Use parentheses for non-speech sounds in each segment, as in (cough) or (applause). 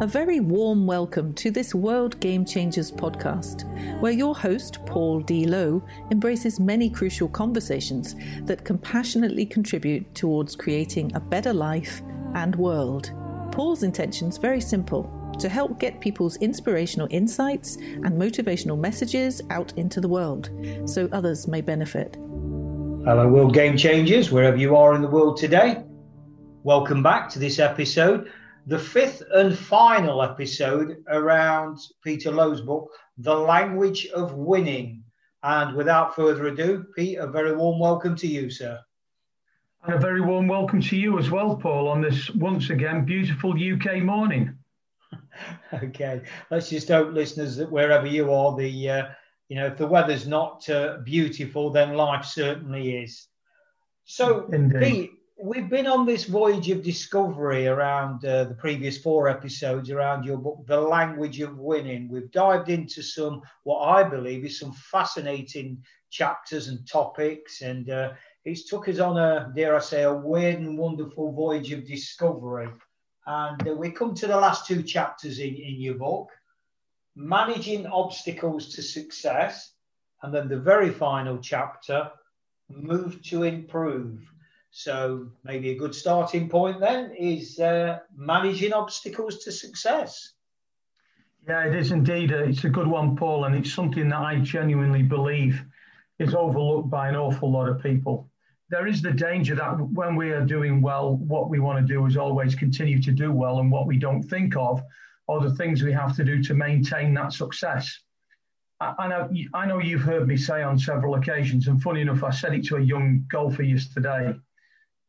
A very warm welcome to this World Game Changers podcast, where your host, Paul D. Lowe, embraces many crucial conversations that compassionately contribute towards creating a better life and world. Paul's intention is very simple to help get people's inspirational insights and motivational messages out into the world so others may benefit. Hello, World Game Changers, wherever you are in the world today. Welcome back to this episode the fifth and final episode around Peter Lowe's book, The Language of Winning. And without further ado, Pete, a very warm welcome to you, sir. And a very warm welcome to you as well, Paul, on this once again beautiful UK morning. (laughs) okay, let's just hope, listeners, that wherever you are, the uh, you know if the weather's not uh, beautiful, then life certainly is. So, Indeed. Pete, we've been on this voyage of discovery around uh, the previous four episodes around your book, The Language of Winning. We've dived into some, what I believe is some fascinating chapters and topics, and uh, it's took us on a, dare I say, a weird and wonderful voyage of discovery. And uh, we come to the last two chapters in, in your book managing obstacles to success, and then the very final chapter, move to improve. So maybe a good starting point then is uh, managing obstacles to success. Yeah, it is indeed. It's a good one, Paul, and it's something that I genuinely believe is overlooked by an awful lot of people. There is the danger that when we are doing well, what we want to do is always continue to do well, and what we don't think of are the things we have to do to maintain that success. I know, I know you've heard me say on several occasions, and funny enough, I said it to a young golfer yesterday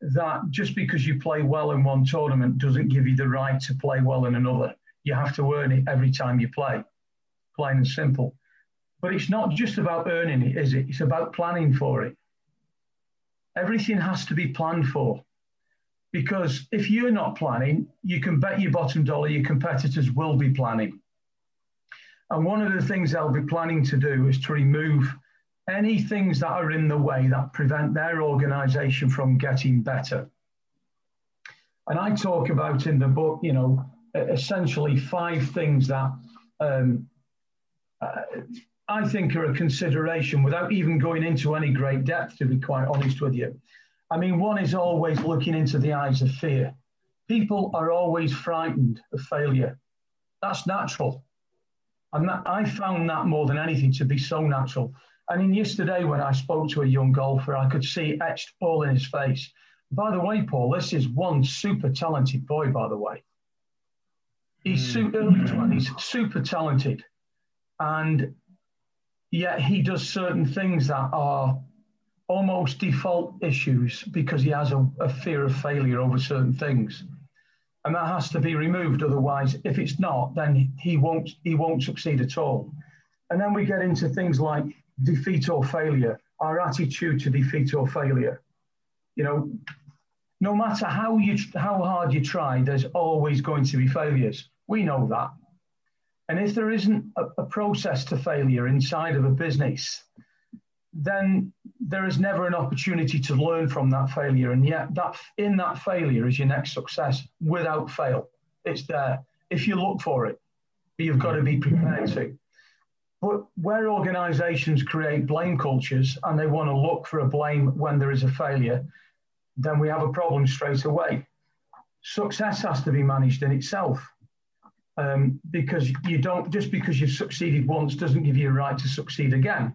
that just because you play well in one tournament doesn't give you the right to play well in another. You have to earn it every time you play, plain and simple. But it's not just about earning it, is it? It's about planning for it. Everything has to be planned for. Because if you're not planning, you can bet your bottom dollar your competitors will be planning. And one of the things they'll be planning to do is to remove any things that are in the way that prevent their organization from getting better. And I talk about in the book, you know, essentially five things that um, uh, I think are a consideration without even going into any great depth, to be quite honest with you. I mean, one is always looking into the eyes of fear. People are always frightened of failure. That's natural. And that, I found that more than anything to be so natural. And in yesterday, when I spoke to a young golfer, I could see etched all in his face. By the way, Paul, this is one super talented boy, by the way. He's mm. early 20s, super talented. And yet he does certain things that are almost default issues because he has a, a fear of failure over certain things. And that has to be removed. Otherwise, if it's not, then he won't he won't succeed at all. And then we get into things like defeat or failure, our attitude to defeat or failure. You know, no matter how you how hard you try, there's always going to be failures. We know that. And if there isn't a, a process to failure inside of a business, then there is never an opportunity to learn from that failure. And yet that in that failure is your next success without fail. It's there if you look for it, but you've got to be prepared to. But where organizations create blame cultures and they want to look for a blame when there is a failure, then we have a problem straight away. Success has to be managed in itself. Um, because you don't just because you've succeeded once doesn't give you a right to succeed again.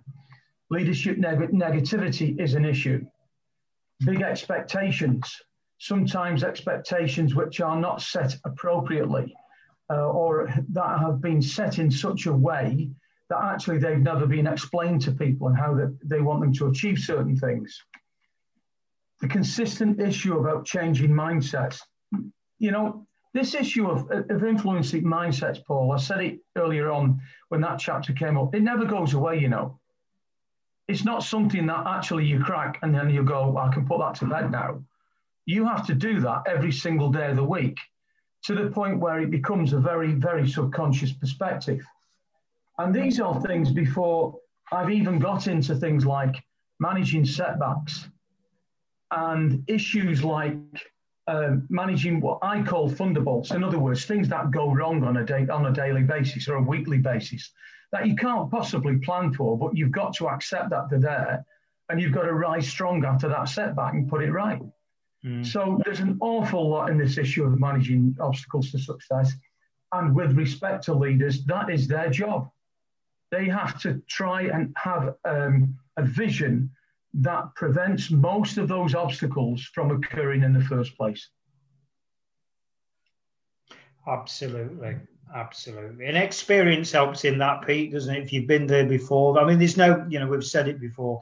Leadership neg- negativity is an issue. Big expectations, sometimes expectations which are not set appropriately, uh, or that have been set in such a way that actually they've never been explained to people and how that they want them to achieve certain things. The consistent issue about changing mindsets. You know, this issue of, of influencing mindsets, Paul, I said it earlier on when that chapter came up, it never goes away, you know. It's not something that actually you crack and then you go, well, I can put that to bed now. You have to do that every single day of the week to the point where it becomes a very, very subconscious perspective. And these are things before I've even got into things like managing setbacks and issues like um, managing what I call thunderbolts. In other words, things that go wrong on a day on a daily basis or a weekly basis that you can't possibly plan for, but you've got to accept that they're there, and you've got to rise strong after that setback and put it right. Mm. So there's an awful lot in this issue of managing obstacles to success, and with respect to leaders, that is their job. They have to try and have um, a vision that prevents most of those obstacles from occurring in the first place. Absolutely. Absolutely. And experience helps in that, Pete, doesn't it? If you've been there before. I mean, there's no, you know, we've said it before.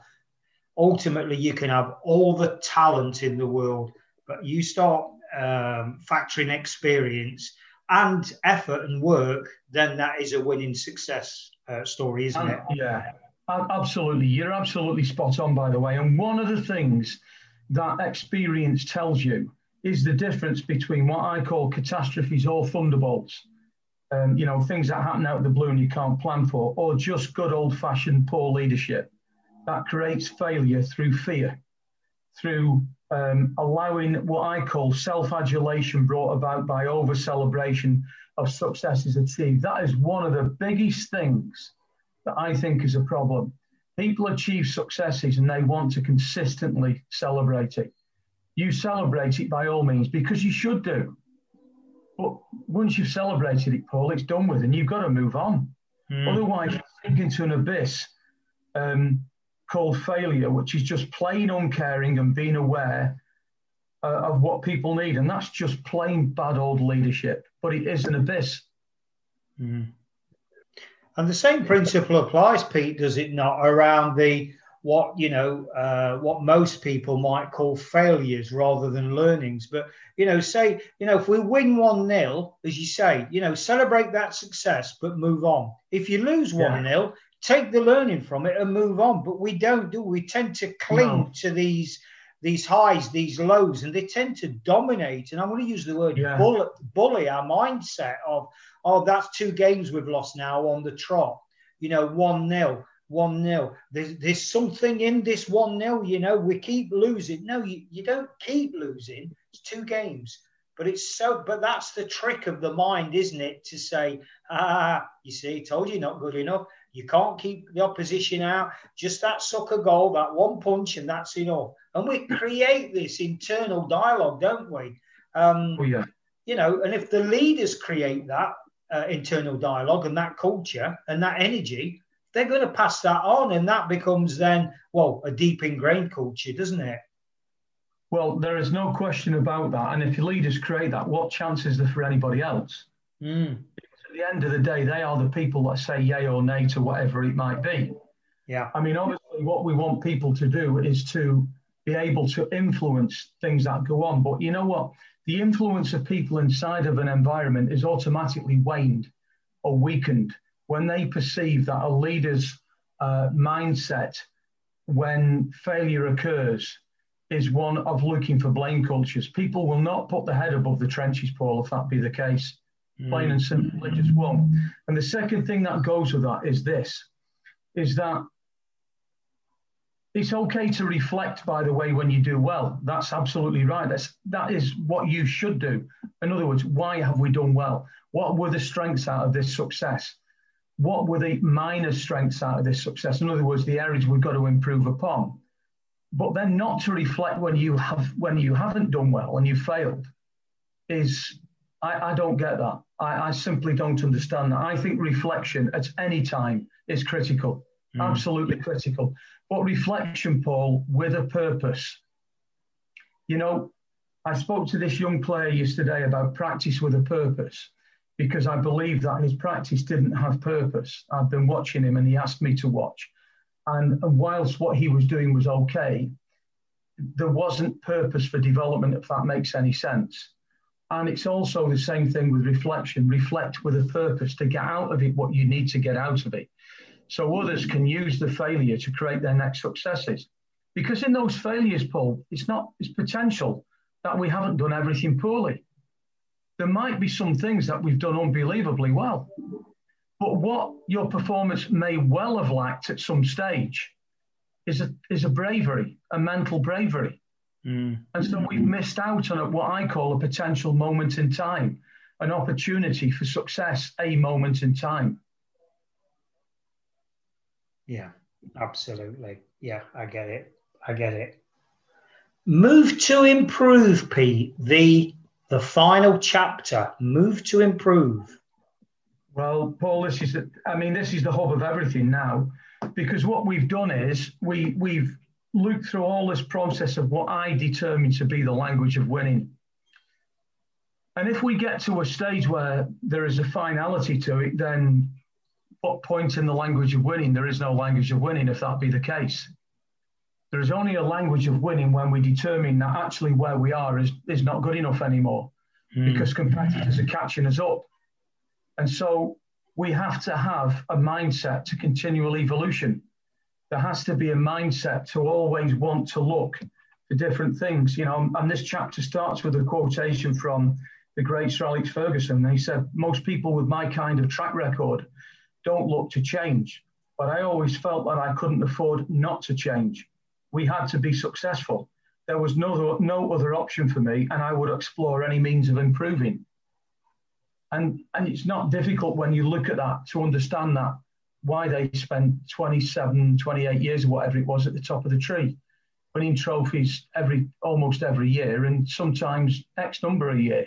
Ultimately, you can have all the talent in the world, but you start um, factoring experience and effort and work, then that is a winning success uh, story, isn't it? Yeah, Absolutely. You're absolutely spot on, by the way. And one of the things that experience tells you is the difference between what I call catastrophes or thunderbolts, um, you know, things that happen out of the blue and you can't plan for, or just good old fashioned poor leadership that creates failure through fear, through um, allowing what I call self adulation brought about by over celebration of successes achieved. That is one of the biggest things that I think is a problem. People achieve successes and they want to consistently celebrate it. You celebrate it by all means because you should do. But once you've celebrated it, Paul, it's done with and you've got to move on. Mm. Otherwise, you sink into an abyss um, called failure, which is just plain uncaring and being aware uh, of what people need. And that's just plain bad old leadership. But it is an abyss. Mm. And the same principle applies, Pete, does it not, around the what you know uh, what most people might call failures rather than learnings. But you know, say you know if we win one nil as you say, you know, celebrate that success, but move on. If you lose one nil take the learning from it and move on. But we don't do. We tend to cling no. to these these highs, these lows, and they tend to dominate. And I'm going to use the word yeah. bully, bully our mindset of oh, that's two games we've lost now on the trot. You know, 1 0, 1 0. There's, there's something in this 1 0, you know, we keep losing. No, you, you don't keep losing. It's two games. But it's so, but that's the trick of the mind, isn't it? To say, ah, you see, told you not good enough. You can't keep the opposition out. Just that sucker goal, that one punch, and that's enough. And we create this internal dialogue, don't we? Um, oh, yeah. You know, and if the leaders create that, uh, internal dialogue and that culture and that energy, they're going to pass that on, and that becomes then well a deep ingrained culture, doesn't it? Well, there is no question about that. And if your leaders create that, what chance is there for anybody else? Mm. At the end of the day, they are the people that say yay or nay to whatever it might be. Yeah. I mean, obviously, what we want people to do is to be able to influence things that go on. But you know what? the influence of people inside of an environment is automatically waned or weakened when they perceive that a leader's uh, mindset when failure occurs is one of looking for blame cultures. People will not put the head above the trenches, Paul, if that be the case. Plain and simple, they just mm-hmm. won't. And the second thing that goes with that is this, is that it's okay to reflect, by the way, when you do well. That's absolutely right. That's that is what you should do. In other words, why have we done well? What were the strengths out of this success? What were the minor strengths out of this success? In other words, the areas we've got to improve upon. But then not to reflect when you have when you haven't done well and you failed is I, I don't get that. I, I simply don't understand that. I think reflection at any time is critical. Mm. Absolutely critical. But reflection, Paul, with a purpose. You know, I spoke to this young player yesterday about practice with a purpose because I believe that his practice didn't have purpose. I've been watching him and he asked me to watch. And, and whilst what he was doing was okay, there wasn't purpose for development, if that makes any sense. And it's also the same thing with reflection. Reflect with a purpose to get out of it what you need to get out of it so others can use the failure to create their next successes. Because in those failures, Paul, it's not it's potential that we haven't done everything poorly. There might be some things that we've done unbelievably well. But what your performance may well have lacked at some stage is a, is a bravery, a mental bravery. Mm. And so we've missed out on what I call a potential moment in time, an opportunity for success, a moment in time. Yeah, absolutely. Yeah, I get it. I get it. Move to improve, Pete. The the final chapter. Move to improve. Well, Paul, this is the, I mean, this is the hub of everything now, because what we've done is we we've looked through all this process of what I determine to be the language of winning. And if we get to a stage where there is a finality to it, then what point in the language of winning? There is no language of winning if that be the case. There is only a language of winning when we determine that actually where we are is, is not good enough anymore mm. because competitors are catching us up. And so we have to have a mindset to continual evolution there has to be a mindset to always want to look for different things. You know, and this chapter starts with a quotation from the great Sir Alex Ferguson. He said, Most people with my kind of track record don't look to change. But I always felt that I couldn't afford not to change. We had to be successful. There was no, no other option for me, and I would explore any means of improving. And, and it's not difficult when you look at that to understand that why they spent 27, 28 years or whatever it was at the top of the tree, winning trophies every almost every year and sometimes X number a year.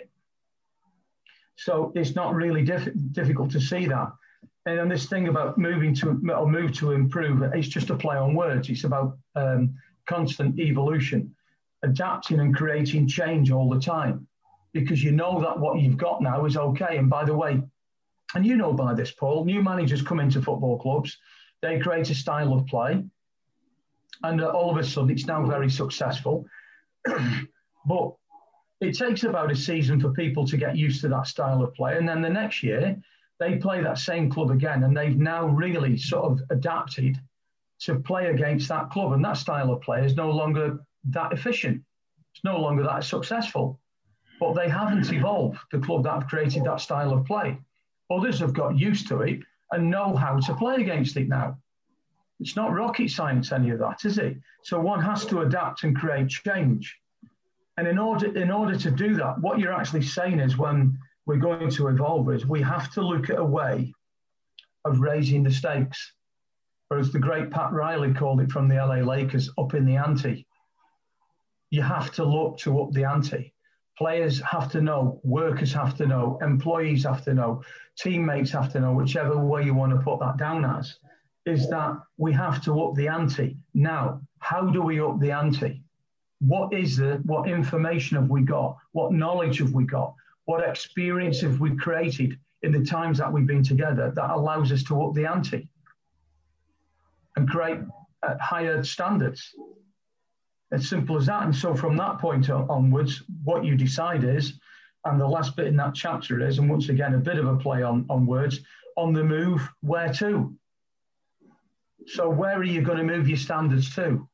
So it's not really diff- difficult to see that. And then this thing about moving to or move to improve, it's just a play on words. It's about um, constant evolution, adapting and creating change all the time, because you know that what you've got now is okay. And by the way, and you know by this, Paul, new managers come into football clubs, they create a style of play, and uh, all of a sudden it's now very successful. (clears throat) but it takes about a season for people to get used to that style of play. And then the next year, they play that same club again, and they've now really sort of adapted to play against that club. And that style of play is no longer that efficient, it's no longer that successful. But they haven't evolved, the club that have created that style of play. Others have got used to it and know how to play against it now. It's not rocket science, any of that, is it? So one has to adapt and create change. And in order, in order to do that, what you're actually saying is when we're going to evolve is we have to look at a way of raising the stakes. Or as the great Pat Riley called it from the LA Lakers, up in the ante. You have to look to up the ante. Players have to know, workers have to know, employees have to know, teammates have to know, whichever way you want to put that down as, is that we have to up the ante. Now, how do we up the ante? What is the what information have we got? What knowledge have we got? What experience have we created in the times that we've been together that allows us to up the ante and create uh, higher standards? As simple as that. And so from that point onwards, what you decide is, and the last bit in that chapter is, and once again, a bit of a play on, on words, on the move, where to? So where are you going to move your standards to?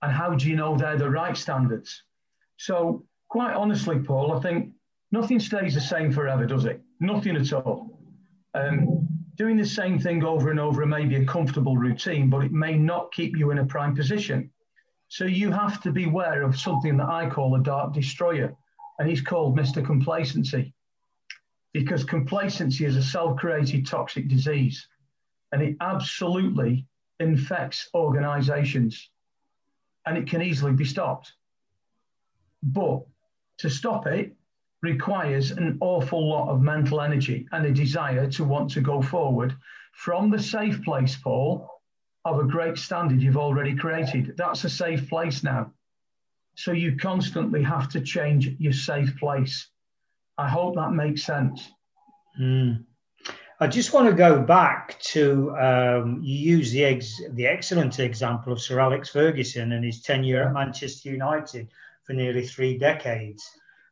And how do you know they're the right standards? So quite honestly, Paul, I think nothing stays the same forever, does it? Nothing at all. Um, doing the same thing over and over may be a comfortable routine, but it may not keep you in a prime position. So you have to be aware of something that I call a dark destroyer, and he's called Mr. Complacency. Because complacency is a self created toxic disease, and it absolutely infects organizations, and it can easily be stopped. But to stop it requires an awful lot of mental energy and a desire to want to go forward from the safe place, Paul, of a great standard you've already created. That's a safe place now. So you constantly have to change your safe place. I hope that makes sense. Mm. I just want to go back to um, you use the ex- the excellent example of Sir Alex Ferguson and his tenure at Manchester United for nearly three decades.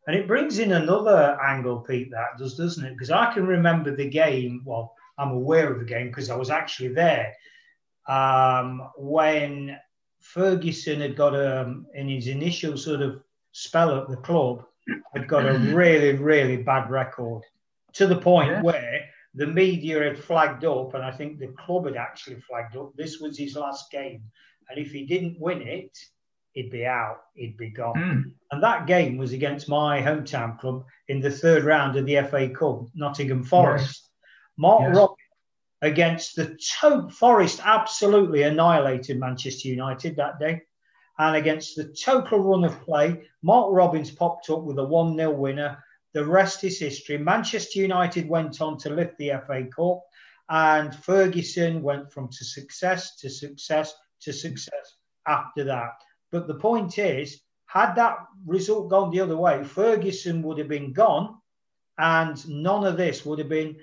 And it brings in another angle, Pete, that does, doesn't it? Because I can remember the game, well, I'm aware of the game because I was actually there um, when Ferguson had got a, um, in his initial sort of spell at the club, had got a mm-hmm. really, really bad record to the point yeah. where the media had flagged up, and I think the club had actually flagged up. This was his last game, and if he didn't win it, he'd be out, he'd be gone. Mm. And that game was against my hometown club in the third round of the FA Cup, Nottingham Forest. Yes. Mark yes. Robin against the to- Forest absolutely annihilated Manchester United that day. And against the total run of play, Mark Robins popped up with a 1 0 winner. The rest is history. Manchester United went on to lift the FA Cup, and Ferguson went from to success to success to success after that. But the point is, had that result gone the other way, Ferguson would have been gone, and none of this would have been,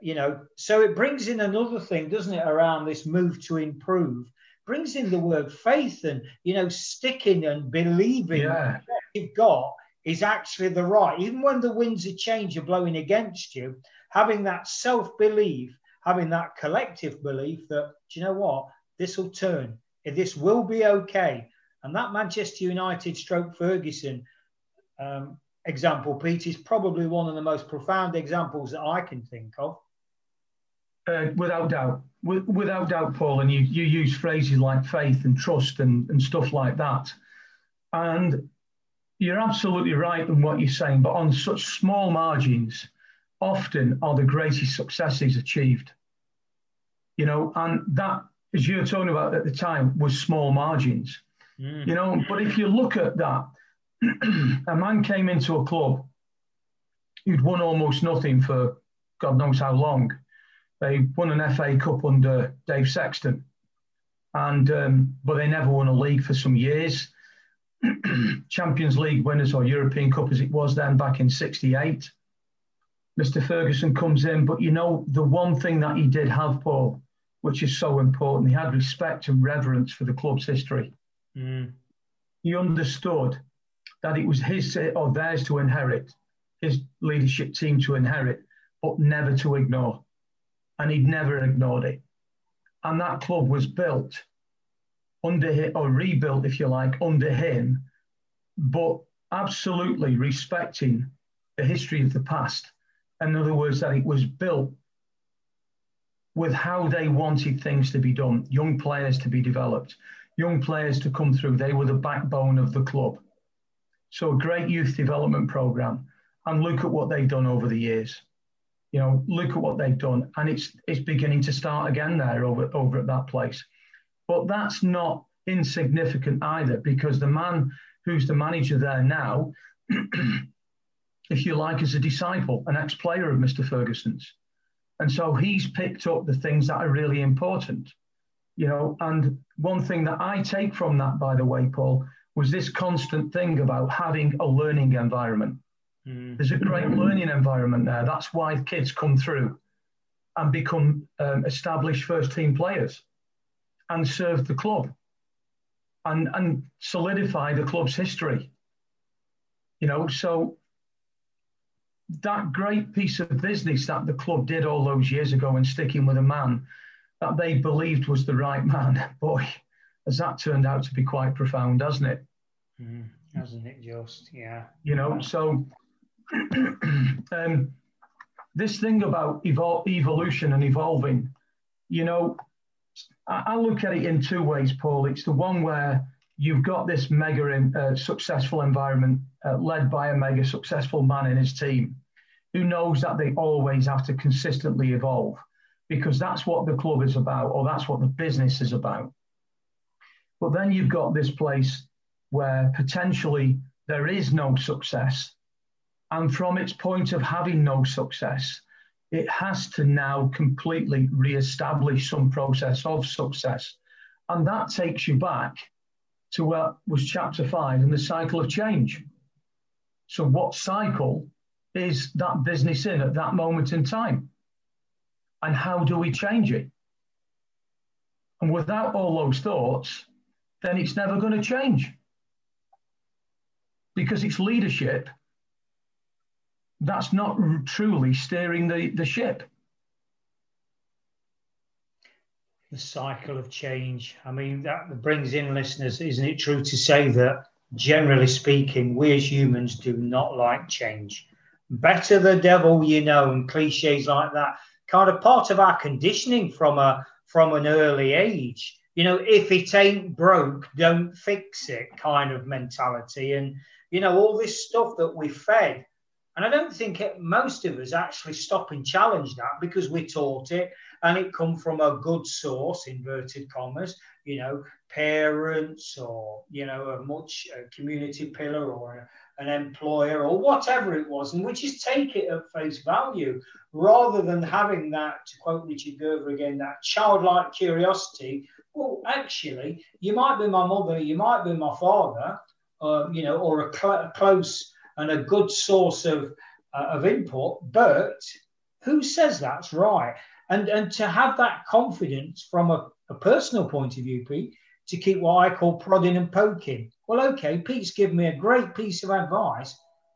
you know. So it brings in another thing, doesn't it, around this move to improve? Brings in the word faith and you know sticking and believing yeah. what you've got is actually the right. Even when the winds of change are blowing against you, having that self belief, having that collective belief that do you know what this will turn, this will be okay. And that Manchester United stroke Ferguson um, example, Pete, is probably one of the most profound examples that I can think of. Uh, without doubt, With, without doubt, Paul, and you, you use phrases like faith and trust and, and stuff like that. And you're absolutely right in what you're saying, but on such small margins, often are the greatest successes achieved. You know, and that, as you were talking about at the time, was small margins. Mm. You know, but if you look at that, (clears throat) a man came into a club who'd won almost nothing for God knows how long. They won an FA Cup under Dave Sexton, and um, but they never won a league for some years. (clears throat) Champions League winners or European Cup as it was then back in '68. Mr. Ferguson comes in, but you know the one thing that he did have, Paul, which is so important, he had respect and reverence for the club's history. Mm. He understood that it was his or theirs to inherit, his leadership team to inherit, but never to ignore. And he'd never ignored it. And that club was built under him, or rebuilt, if you like, under him, but absolutely respecting the history of the past. In other words, that it was built with how they wanted things to be done, young players to be developed, young players to come through. They were the backbone of the club. So a great youth development program. And look at what they've done over the years. You know, look at what they've done. And it's it's beginning to start again there over, over at that place. But that's not insignificant either, because the man who's the manager there now, (clears throat) if you like, is a disciple, an ex-player of Mr. Ferguson's. And so he's picked up the things that are really important you know, and one thing that I take from that, by the way, Paul, was this constant thing about having a learning environment. Mm. There's a great learning environment there. That's why kids come through and become um, established first team players and serve the club and, and solidify the club's history. You know, so that great piece of business that the club did all those years ago and sticking with a man that they believed was the right man. (laughs) Boy, has that turned out to be quite profound, hasn't it? Mm, hasn't it just? Yeah. You know, so (clears throat) um, this thing about evol- evolution and evolving, you know, I, I, look at it in two ways, Paul. It's the one where you've got this mega in, uh, successful environment uh, led by a mega successful man in his team who knows that they always have to consistently evolve because that's what the club is about, or that's what the business is about. But then you've got this place where potentially there is no success. And from its point of having no success, it has to now completely re-establish some process of success. And that takes you back to what was chapter five in the cycle of change. So, what cycle is that business in at that moment in time? and how do we change it? And without all those thoughts, then it's never going to change. Because it's leadership that's not truly steering the, the ship. The cycle of change. I mean, that brings in listeners, isn't it true to say that generally speaking, we as humans do not like change? Better the devil you know, and cliches like that kind of part of our conditioning from a from an early age you know, if it ain't broke, don't fix it kind of mentality. And, you know, all this stuff that we fed. And I don't think it, most of us actually stop and challenge that because we're taught it and it come from a good source, inverted commas, you know, parents or, you know, a much a community pillar or a, an employer or whatever it was. And we just take it at face value rather than having that, to quote Richard Gerver again, that childlike curiosity well, actually, you might be my mother, you might be my father, um, you know, or a, cl- a, close and a good source of uh, of input, but who says that's right? And and to have that confidence from a, a personal point of view, Pete, to keep what I call prodding and poking. Well, okay, Pete's given me a great piece of advice.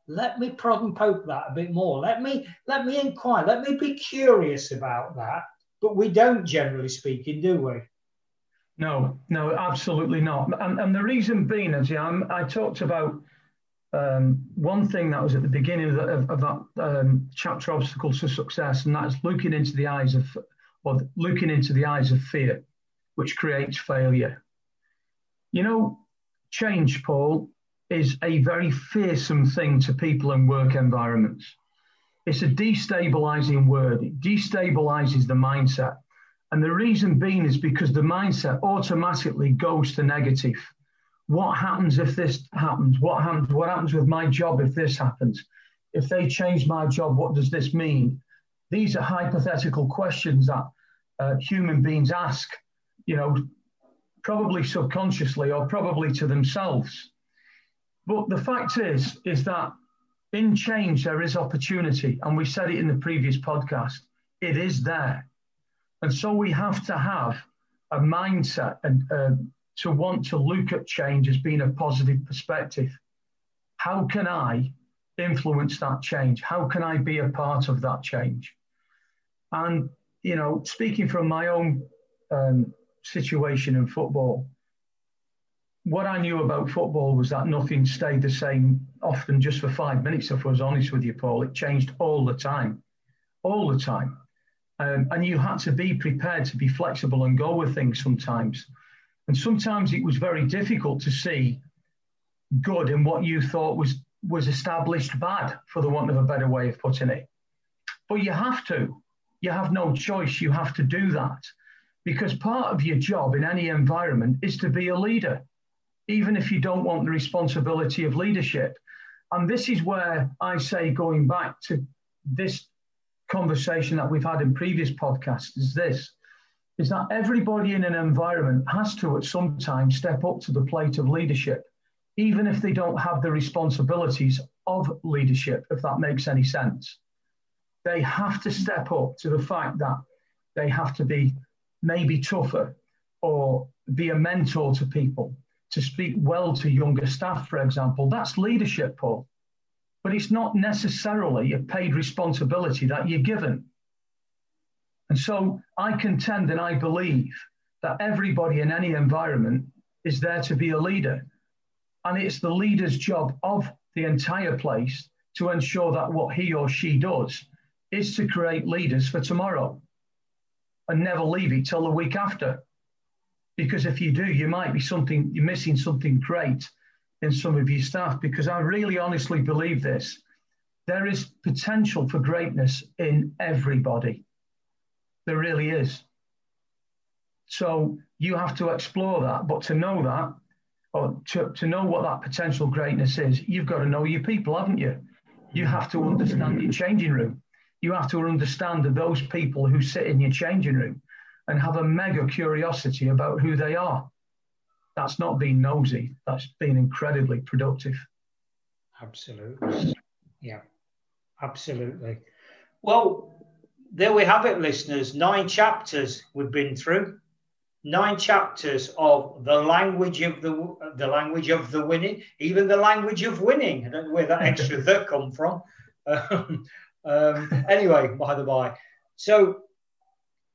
Let me prod and poke that a bit more. Let me let me inquire. Let me be curious about that. But we don't, generally speaking, do we? No, no, absolutely not. And, and the reason being as I'm, i talked about um, one thing that was at the beginning of, the, of, of that um, chapter, obstacles to success, and that's looking into the eyes of, or looking into the eyes of fear, which creates failure. You know, change, Paul, is a very fearsome thing to people in work environments. It's a destabilizing word. It destabilizes the mindset. And the reason being is because the mindset automatically goes to negative. What happens if this happens? What happens? What happens with my job if this happens? If they change my job, what does this mean? These are hypothetical questions that uh, human beings ask, you know, probably subconsciously or probably to themselves. But the fact is, is that in change there is opportunity, and we said it in the previous podcast. It is there and so we have to have a mindset and uh, to want to look at change as being a positive perspective. How can I influence that change? How can I be a part of that change? And, you know, speaking from my own um, situation in football, what I knew about football was that nothing stayed the same often just for five minutes, if I was honest with you, Paul. It changed all the time, all the time. Um, and you had to be prepared to be flexible and go with things sometimes. And sometimes it was very difficult to see good in what you thought was, was established bad, for the want of a better way of putting it. But you have to. You have no choice. You have to do that because part of your job in any environment is to be a leader, even if you don't want the responsibility of leadership. And this is where I say, going back to this conversation that we've had in previous podcasts is this is that everybody in an environment has to at some time step up to the plate of leadership even if they don't have the responsibilities of leadership if that makes any sense. They have to step up to the fact that they have to be maybe tougher or be a mentor to people to speak well to younger staff for example. That's leadership paul. But it's not necessarily a paid responsibility that you're given. And so I contend and I believe that everybody in any environment is there to be a leader. And it's the leader's job of the entire place to ensure that what he or she does is to create leaders for tomorrow and never leave it till the week after. Because if you do, you might be something, you're missing something great in some of your staff because I really honestly believe this. There is potential for greatness in everybody. There really is. So you have to explore that. But to know that, or to, to know what that potential greatness is, you've got to know your people, haven't you? You have to understand your changing room. You have to understand those people who sit in your changing room and have a mega curiosity about who they are that's not being nosy. That's being incredibly productive. Absolutely. Yeah, absolutely. Well, there we have it, listeners. Nine chapters we've been through. Nine chapters of the language of the the language of the winning, even the language of winning. I don't know where that extra (laughs) the come from. Um, um, anyway, by the by. So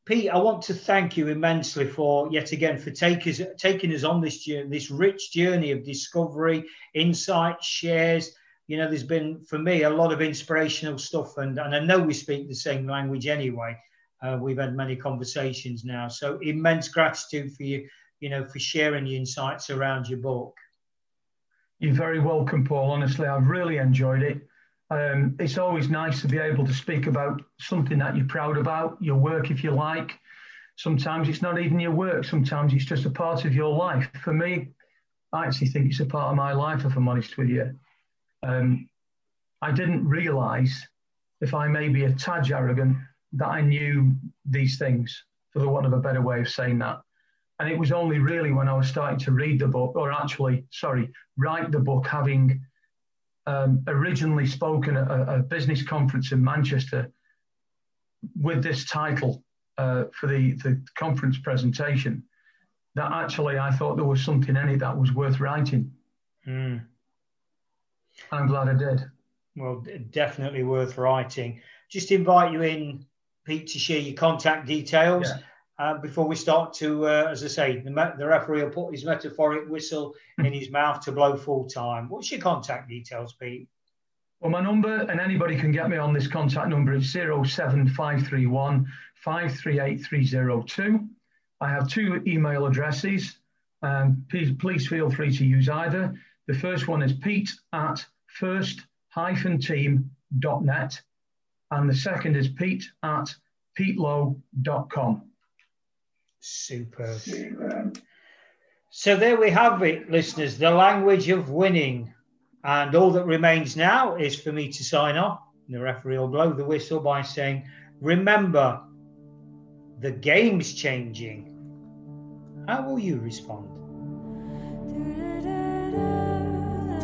Pete, I want to thank you immensely for yet again for take us, taking us on this journey, this rich journey of discovery, insight, shares. You know, there's been for me a lot of inspirational stuff, and, and I know we speak the same language anyway. Uh, we've had many conversations now, so immense gratitude for you you know, for sharing the insights around your book. You're very welcome, Paul. Honestly, I've really enjoyed it. Um, it's always nice to be able to speak about something that you're proud about, your work, if you like. Sometimes it's not even your work, sometimes it's just a part of your life. For me, I actually think it's a part of my life, if I'm honest with you. Um, I didn't realize, if I may be a tad arrogant, that I knew these things, for the want of a better way of saying that. And it was only really when I was starting to read the book, or actually, sorry, write the book, having um, originally spoken at a, a, business conference in Manchester with this title uh, for the, the conference presentation, that actually I thought there was something in it that was worth writing. Mm. I'm glad I did. Well, definitely worth writing. Just invite you in, Pete, to share your contact details. Yeah. Uh, before we start to, uh, as I say, the, the, referee will put his metaphoric whistle in his mouth to blow full time. What's your contact details, Pete? Well, my number, and anybody can get me on this contact number, is 07531 538302. I have two email addresses. Um, please, please feel free to use either. The first one is pete at first-team.net, and the second is pete at petelow.com. Superb. So there we have it, listeners, the language of winning. And all that remains now is for me to sign off. The referee will blow the whistle by saying, Remember, the game's changing. How will you respond?